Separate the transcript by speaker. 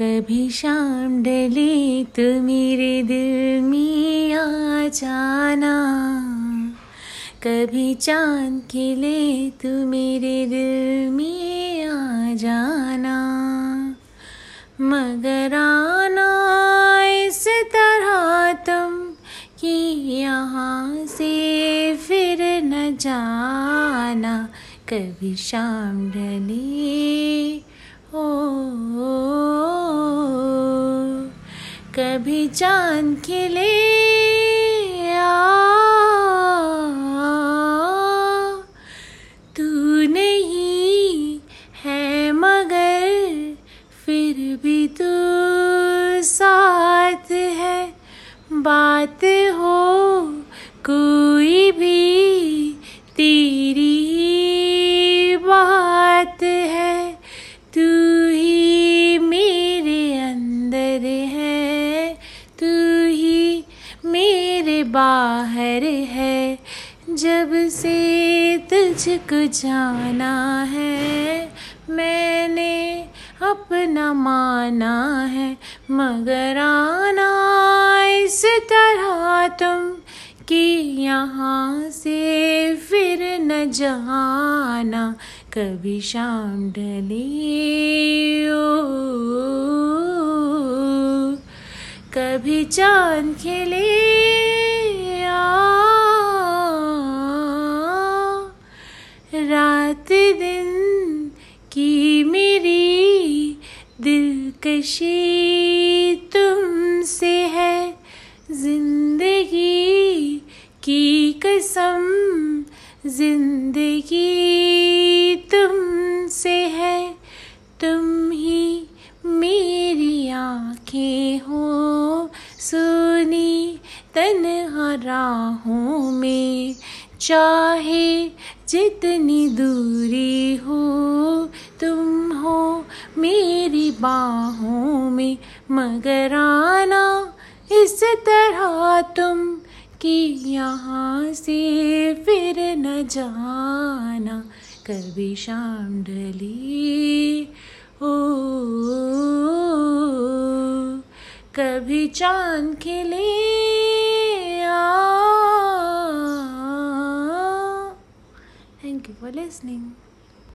Speaker 1: कभी शाम डले तो मेरे दिल में आ जाना। कभी चाँद खिले तो मेरे दिल में आ जाना। मगर आना इस तरह तुम कि यहाँ से फिर न जाना। कभी शाम ढले ओ, कभी चाँद खिले तू नहीं है मगर फिर भी तू साथ है। बात हो मेरे बाहर है, जब से तुझको जाना है, मैंने अपना माना है, मगर आना इस तरह तुम कि यहाँ से फिर न जाना, कभी शाम ढली कभी चाँद खिले दिन की मेरी दिलकशी तुमसे है। ज़िंदगी की कसम, ज़िंदगी तुमसे है। तुम ही मेरी आँखें हो, सुनी तन्हा राहों में। चाहे जितनी दूरी हो, तुम हो मेरी बाहों में मगर आना। इस तरह तुम कि यहाँ से फिर न जाना। कभी शाम ढली ओ, कभी चाँद खिले for listening.